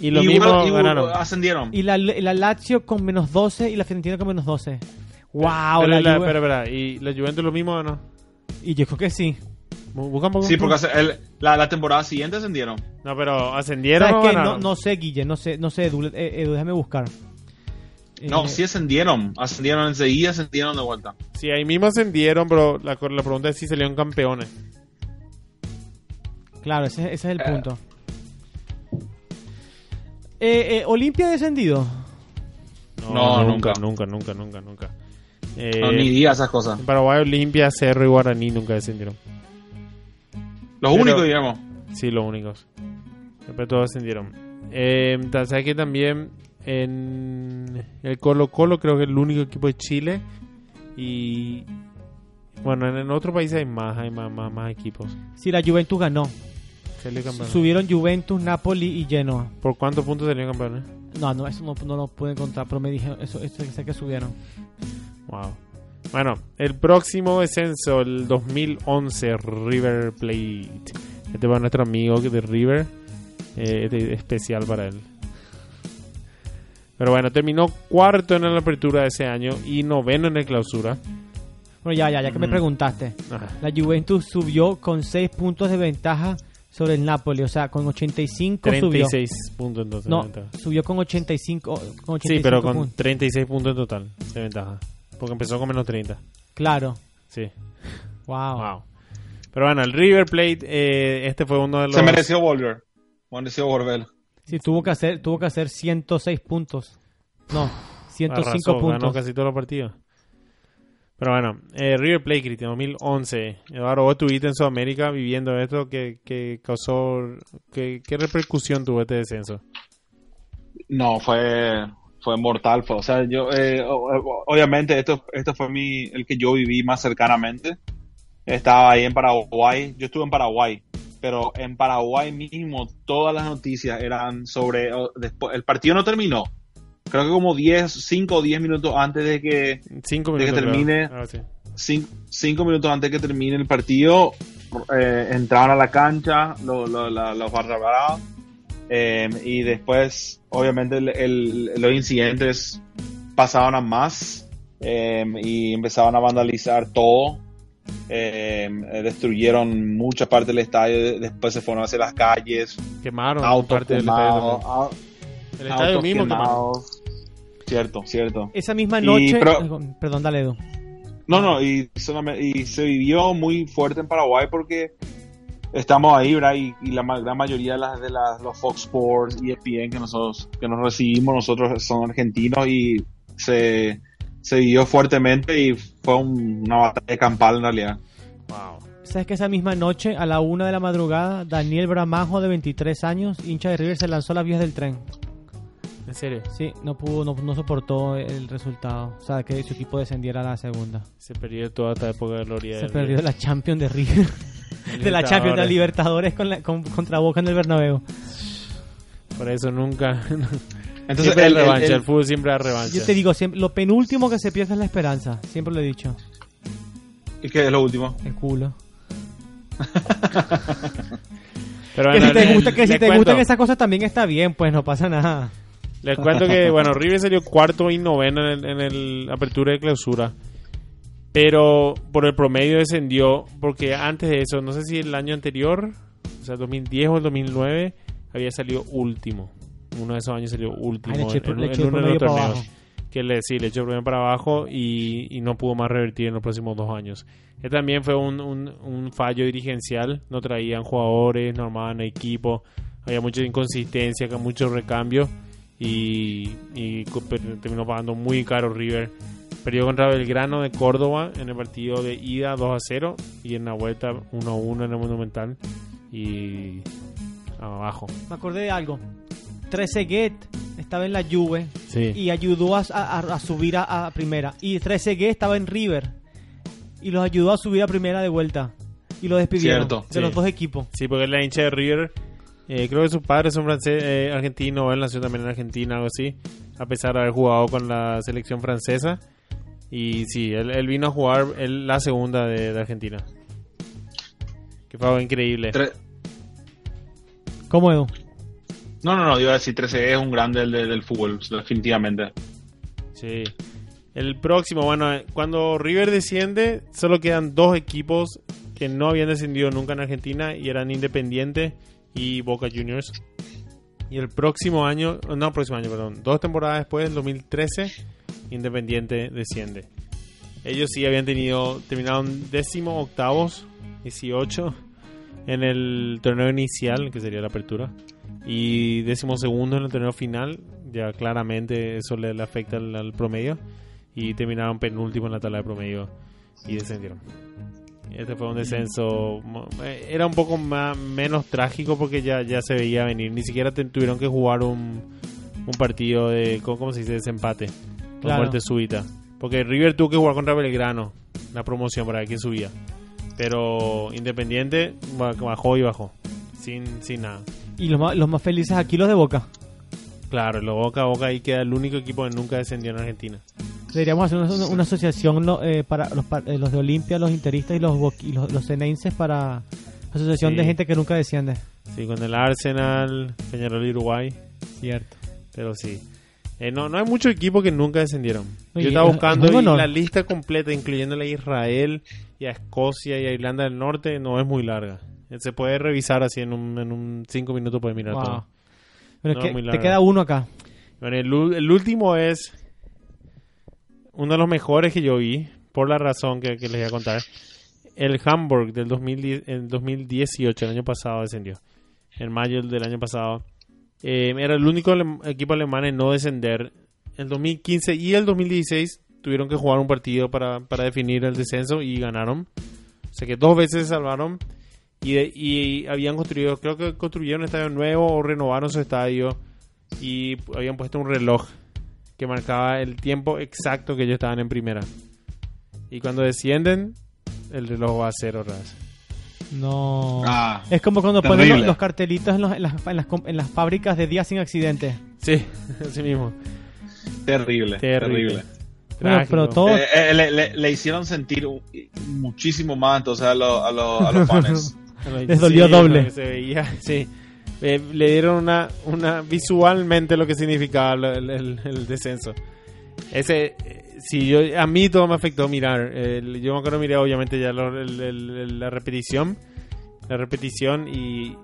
Y lo Y mismo igual- y ganaron. ascendieron. Y la, la Lazio con menos 12 y la Fiorentina con menos 12. ¡Wow! Pero la la- Juve- espera, espera, ¿Y la Juventus lo mismo o no? Y yo creo que sí. Bu- Busca un poco. Sí, porque el- la, la temporada siguiente ascendieron. No, pero ¿ascendieron ¿Sabes o qué? No, no sé, Guille, no sé, no sé, Edu, eh, Edu, déjame buscar. No, Eh, sí ascendieron. Ascendieron enseguida, ascendieron de vuelta. Sí, ahí mismo ascendieron, pero la, la pregunta es si salieron campeones. Claro, ese, ese es el punto. Eh, eh, Olimpia ha descendido. No, nunca, nunca. nunca, nunca, nunca, nunca. Eh, No, ni diga esas cosas. en Paraguay, Olimpia, Cerro y Guaraní nunca descendieron. Los Pero- únicos, digamos. Sí, los únicos. Después todos descendieron. Eh, ta- ¿Sabes que también en el Colo Colo creo que es el único equipo de Chile? Y bueno, en, en otros países hay más, hay más, más, más equipos. Sí, la Juventus ganó. Salió. Subieron Juventus, Napoli y Genoa. ¿Por cuántos puntos salieron campeones? No, no, eso no, no lo pude encontrar, pero me dijeron, eso, eso sé que subieron. Wow. Bueno, el próximo descenso, el 2011, River Plate. Este va nuestro amigo de River. Eh, este es especial para él. Pero bueno, terminó cuarto en la apertura de ese año y noveno en la clausura. Bueno, ya, ya, ya que me preguntaste. Ajá. La Juventus subió con 6 puntos de ventaja sobre el Napoli, o sea, con 85 subió. 36 puntos entonces. No, de ventaja. subió con 85, con 85 Sí, pero con puntos. 36 puntos en total de ventaja. Porque empezó con menos 30. Claro. Sí. Wow. Wow. Pero bueno, el River Plate, eh, este fue uno de los... Se mereció volver. Mereció volver. Sí, tuvo que hacer tuvo que hacer 106 puntos. No, 105 Arrasó, Ganó puntos. casi todos los partidos. Pero bueno, eh, River Plate, Cristian, 2011. Eduardo, vos estuviste en Sudamérica viviendo esto. ¿Qué, qué causó, qué, qué repercusión tuvo este descenso? No, fue, fue mortal. Fue, o sea, yo, eh, obviamente, esto, esto fue mi, el que yo viví más cercanamente. Estaba ahí en Paraguay. Yo estuve en Paraguay, pero en Paraguay mismo todas las noticias eran sobre. después, el partido no terminó. Creo que como 10, 5 o 10 minutos antes de que. Cinco De que minutos. termine. Ah, sí. minutos antes de que termine el partido, eh, entraron a la cancha lo- lo- los barra eh, y después, obviamente, el- el- los incidentes pasaban a más eh, y empezaban a vandalizar todo. Eh, destruyeron mucha parte del estadio, después se fueron hacia las calles, Quemaron autos parte del estadio. quemados, también. au- El estadio autos mismo quemados. Cierto, cierto. Esa misma Y, noche, pero- perdón, dale Edu. No, no, y, solamente- y se vivió muy fuerte en Paraguay porque estamos ahí, ¿verdad? Y, y la gran mayoría de, las, de las, los Fox Sports y ESPN que nosotros que nos recibimos, nosotros son argentinos y se, se vivió fuertemente y fue un- una batalla campal en realidad. Wow. ¿Sabes que esa misma noche, a la una de la madrugada, Daniel Bramajo, de 23 años, hincha de River, se lanzó a las vías del tren? ¿En serio? Sí, no pudo, no, no soportó el resultado. O sea, que su equipo descendiera a la segunda. Se perdió toda esta época de gloria. Se perdió River. la Champions de River. de la Champions, de la Libertadores. Libertadores con la- con- contra Boca en el Bernabéu. Por eso nunca. Entonces, siempre el- revancha. El, el- fútbol siempre da revancha. Yo te digo, siempre, lo penúltimo que se pierde es la esperanza. Siempre lo he dicho. ¿y qué es lo último? El culo. Pero Que bueno, si te, gusta, que si te gustan esas cosas también está bien, pues no pasa nada. Les cuento que, bueno, River salió cuarto y noveno en el, en el apertura de clausura. Pero por el promedio descendió, porque antes de eso, no sé si el año anterior, o sea, 2010 o el 2009, había salido último. Uno de esos años salió último Ay, le en, le en uno de los torneos. Que le, sí, le echó el promedio para abajo y, y no pudo más revertir en los próximos dos años. Este también fue un, un, un fallo dirigencial, no traían jugadores, no armaban equipo, había mucha inconsistencia, con mucho recambio y, y terminó pagando muy caro River. Perdió contra Belgrano de Córdoba en el partido de ida 2 a 0 y en la vuelta 1 a 1 en el Monumental y abajo. Me acordé de algo. Trezeguet estaba en la Juve Sí. y ayudó a, a- a subir a, a primera. Y Trezeguet estaba en River y los ayudó a subir a primera de vuelta. Y lo despidieron Cierto, de sí. los dos equipos. Sí, porque es la hincha de River. Eh, creo que sus padres son francés, eh, argentinos, él nació también en Argentina, algo así, a pesar de haber jugado con la selección francesa. Y sí, él, él vino a jugar él, la segunda de, de Argentina. Que fue algo increíble. Tre- ¿Cómo Edu? No, no, no, iba a decir 13 es un grande del, del fútbol, definitivamente. Sí. El próximo, bueno, eh, cuando River desciende, solo quedan dos equipos que no habían descendido nunca en Argentina y eran Independiente y Boca Juniors. Y el próximo año, no, próximo año, perdón, dos temporadas después, en 2013, Independiente desciende. Ellos sí habían tenido, terminaron décimo octavos, 18 en el torneo inicial, que sería la apertura, y décimo segundo en el torneo final, ya claramente eso le, le afecta al, al promedio y terminaron penúltimo en la tabla de promedio y descendieron. Este fue un descenso, eh, era un poco más, menos trágico porque ya, ya se veía venir, ni siquiera te- tuvieron que jugar un, un partido de, ¿cómo cómo se dice? Desempate, con Claro. muerte súbita. Porque River tuvo que jugar contra Belgrano, la promoción para ver quién subía. Pero Independiente ba- bajó y bajó, sin, sin nada. Y los más, los más felices aquí los de Boca. Claro, lo boca a boca ahí queda el único equipo que nunca descendió en Argentina. Deberíamos hacer una, asociación no, eh, para los, pa- eh, los de Olimpia, los interistas y los, y los, los para asociación Sí. de gente que nunca desciende. Sí, con el Arsenal, Peñarol y Uruguay, Cierto. pero sí. Eh, no, no hay muchos equipos que nunca descendieron. Oye, Yo estaba es- buscando es y la lista completa, incluyéndole a Israel y a Escocia y a Irlanda del Norte, no es muy larga. Eh, Se puede revisar así en un, en un cinco minutos, puede mirar Wow. todo. Pero es No, que muy te queda uno acá. Bueno, el, el último es uno de los mejores que yo vi, por la razón que, que les voy a contar. El Hamburg del 2010, en 2018, el año pasado descendió. En mayo del año pasado. Eh, era el único alem- equipo alemán en no descender. El 2015 y el 2016 tuvieron que jugar un partido para, para definir el descenso y ganaron. O sea que dos veces se salvaron. Y, de- y habían construido, creo que construyeron un estadio nuevo o renovaron su estadio. Y habían puesto un reloj que marcaba el tiempo exacto que ellos estaban en primera. Y cuando descienden, el reloj va a cero vez. No. Ah, es como cuando ponen los, cartelitos en, los- en las, en las en las fábricas de días sin accidente. Sí, así mismo. terrible, Terrible. terrible. Bueno, Trágico. pero todo. Eh, eh, le, le- le hicieron sentir muchísimo más entonces a, los- a, los- a los fans. Les dolió doble. porque Se veía, sí. Eh, le dieron una, una visualmente lo que significaba el, el- el descenso. Ese, eh, sí, yo, a mí todo me afectó mirar. Yo me acuerdo miré obviamente ya lo- el- la repetición, la repetición y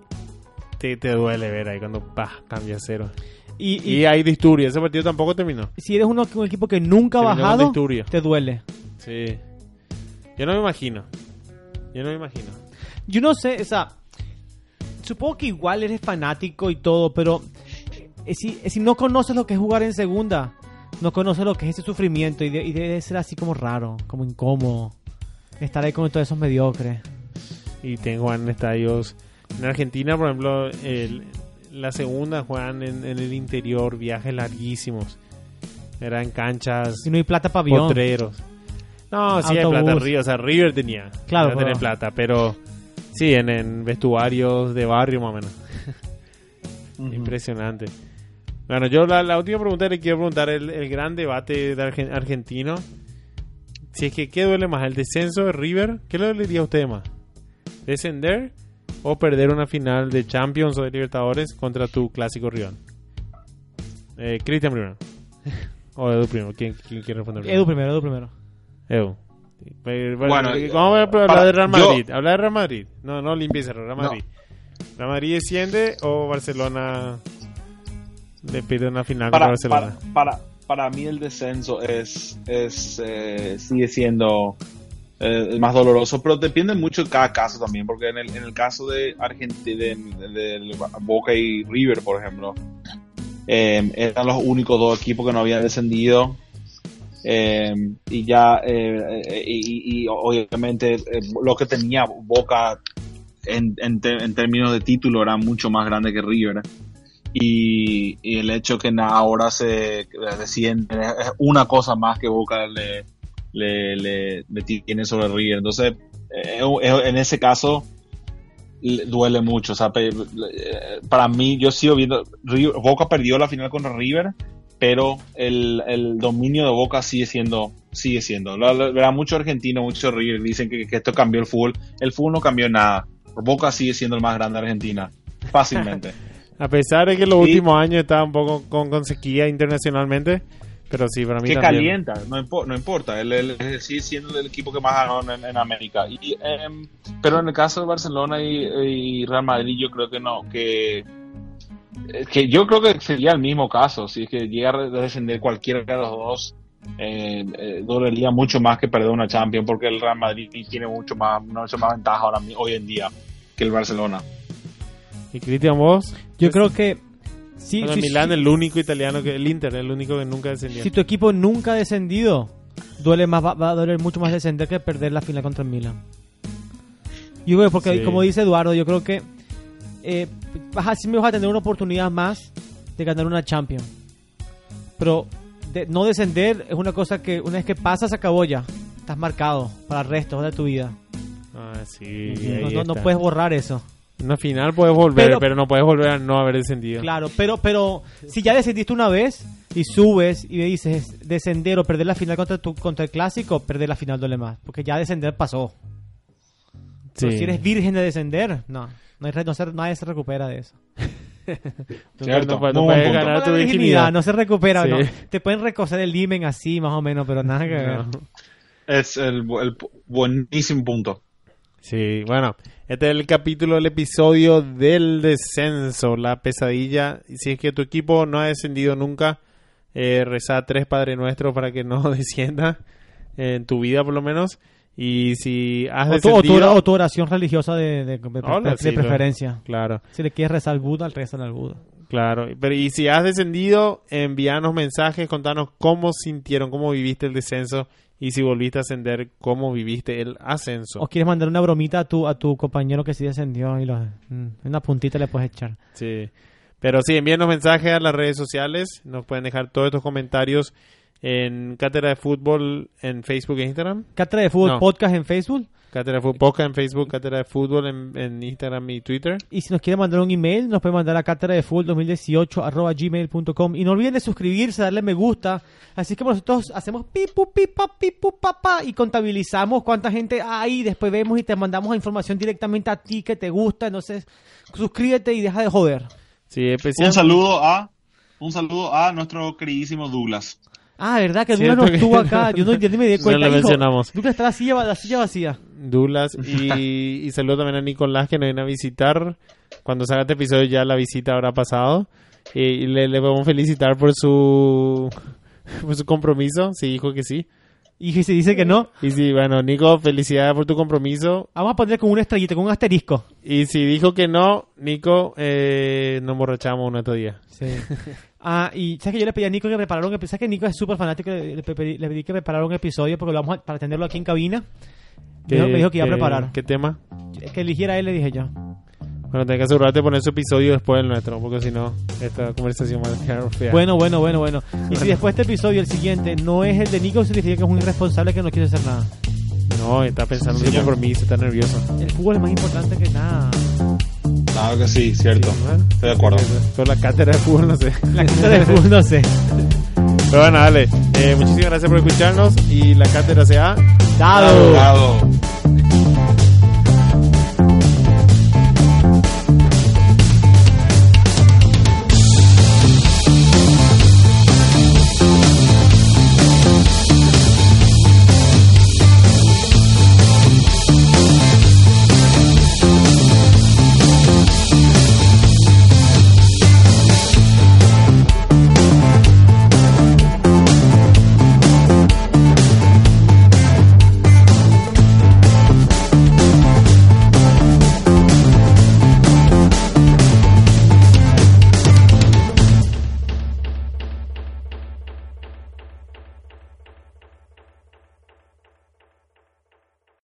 te, te duele ver ahí cuando pa, cambia a cero. Y, y Y hay disturbios, ese partido tampoco terminó. si eres uno, un equipo que nunca ha bajado, disturbio. te duele. Sí. Yo no me imagino. Yo no me imagino. Yo no sé, o sea, supongo que igual eres fanático y todo, pero eh, si, eh, si no conoces lo que es jugar en segunda, no conoces lo que es ese sufrimiento y, de- y debe ser así como raro, como incómodo, estar ahí con todos esos mediocres. y tengo en estadios en Argentina por ejemplo el- la segunda juegan en, en el interior viajes larguísimos. Eran canchas Si no hay plata para potreros. No sí hay plata River o sea River tenía Claro, tener plata pero sí en, en vestuarios de barrio más o menos impresionante bueno yo la, la última pregunta le quiero preguntar el, el gran debate de argen- argentino si es que qué duele más el descenso de River qué le dolería a usted más descender o perder una final de Champions o de Libertadores contra tu clásico rival. Eh, Cristian primero. o Edu primero. ¿Quién, quién quiere responder Edu primero, Edu primero. Edu. Eh, Bueno, eh, vamos a hablar para- de Real yo- Madrid. Hablar de Real Madrid. No, no limpies el Real Madrid. ¿Real Madrid desciende o Barcelona le pide una final Para, contra para, Barcelona? para, para mí el descenso es, es eh, sigue siendo eh, más doloroso, pero depende mucho de cada caso también, porque en el, en el caso de Argentina, de, de Boca y River, por ejemplo, eh, eran los únicos dos equipos que no habían descendido. Eh, y ya, eh, eh, y, obviamente lo que tenía Boca en, en, términos de título era mucho más grande que River. Y, el hecho que ahora se desciende es una cosa más que Boca le, le, le- le tiene sobre River. Entonces, en ese caso, le- duele mucho. O sea, para mí, yo sigo viendo. Boca perdió la final contra River, pero el, el dominio de Boca sigue siendo. Sigue siendo. La- Verá, muchos argentinos, muchos River dicen que, que esto cambió el fútbol. El fútbol no cambió nada. Boca sigue siendo el más grande de Argentina. Fácilmente. A pesar de que los Sí. últimos años estaba un poco con, con sequía internacionalmente, pero sí, para mí que también. calienta, no, impo- no importa, él, él- él sigue siendo el equipo que más ganó en, en América. Y, em, pero en el caso de Barcelona y, y Real Madrid, yo creo que no, que, que yo creo que sería el mismo caso, si es que llega a descender cualquiera de los dos, eh, eh, dolería mucho más que perder una Champions, porque el Real Madrid tiene mucho más, mucho más ventaja ahora, hoy en día que el Barcelona. ¿Y Cristian, vos? Yo creo que Sí, Bueno, sí, el Milán, sí. el único italiano que. El Inter, el único que nunca descendió. Si tu equipo nunca ha descendido, duele más, va, va a doler mucho más descender que perder la final contra el Milan. Yo creo, porque Sí. como dice Eduardo, yo creo que eh, vas a, sí me vas a tener una oportunidad más de ganar una Champions. Pero de- no descender es una cosa que una vez que pasas, acabó ya. Estás marcado para el resto de tu vida. Ah, sí. No, puedes borrar eso. Una final puedes volver, Pero- pero, no puedes volver a no haber descendido. Claro, pero, pero si ya descendiste una vez y subes y dices descender o perder la final contra, tu, contra el clásico, perder la final duele más. Porque ya descender pasó. Pero Sí. si eres virgen de descender, no. No hay no se- nadie se recupera de eso. Tú Cierto, no, no puedes ganar tu virginidad. no se recupera. Sí. no. Te pueden recoser el himen así, más o menos, pero nada que ver. Es el, el buenísimo punto. Sí, bueno, este es el capítulo, el episodio del descenso, la pesadilla. Y Si es que tu equipo no ha descendido nunca, eh, reza tres Padre Nuestro para que no descienda eh, en tu vida por lo menos. Y si has O tu, descendido, o tu oración religiosa de, de- de- Hola, de sí, preferencia. claro, Si le quieres rezar al Buda, rezan al Buda. claro. Pero y si has descendido, envíanos mensajes, contanos cómo sintieron, cómo viviste el descenso y si volviste a ascender, cómo viviste el ascenso. O quieres mandar una bromita a tu, a tu compañero que sí descendió y lo, mm, una puntita le puedes echar. Sí. Pero sí, envíenos mensajes a las redes sociales. Nos pueden dejar todos estos comentarios en Cátedra de Fútbol en Facebook e Instagram. Cátedra de Fútbol No. Podcast en Facebook. Cátedra de Fútbol Podcast en Facebook, Cátedra de Fútbol en, en Instagram y Twitter. Y si nos quieren mandar un email, nos pueden mandar a cátedra de fútbol 2018 arroba gmail.com. Y no olviden de suscribirse, darle me gusta. Así que nosotros hacemos pipu, pipa, pipu, papá y contabilizamos cuánta gente hay. Después vemos y te mandamos información directamente a ti que te gusta. Entonces, suscríbete y deja de joder. Sí, especial. Un saludo a un saludo a nuestro queridísimo Douglas. Ah, ¿verdad? Que Douglas no estuvo acá. Yo no, yo ni me di No cuenta. lo hijo. mencionamos. Douglas está la silla, la silla vacía. Dulas y, y saludo también a Nicolás que nos viene a visitar. Cuando salga este episodio ya la visita habrá pasado. Y le, le podemos felicitar por su, por su compromiso. Sí, dijo que sí. Y si dice que no, Y sí, bueno, Nico, felicidades por tu compromiso. vamos a poner con una estrellita, con un asterisco. Y si dijo que no, Nico, eh, nos emborrachamos un otro día. Sí. Ah, y sabes que yo le pedí a Nico que preparara un episodio. Sabes que Nico es súper fanático. Le, pedí, le pedí que preparara un episodio porque lo vamos a- para tenerlo aquí en cabina. Me dijo, me dijo que iba a preparar. ¿Qué tema? Que eligiera él, le dije yo. Bueno, tenés que asegurarte de poner su episodio después del nuestro, porque si no, esta conversación va a quedar fea. Bueno, bueno, bueno, bueno. Y si después este episodio, el siguiente, no es el de Nico, significa que es un irresponsable que no quiere hacer nada. No, está pensando en Señor. compromiso, está nervioso. El fútbol es más importante que nada. Claro que sí, cierto. Estoy de acuerdo. Pero la cátedra de fútbol, no sé. La gente del fútbol, no sé. Pero bueno, dale. Eh, muchísimas gracias por escucharnos y la cátedra se ha Dado. Dado.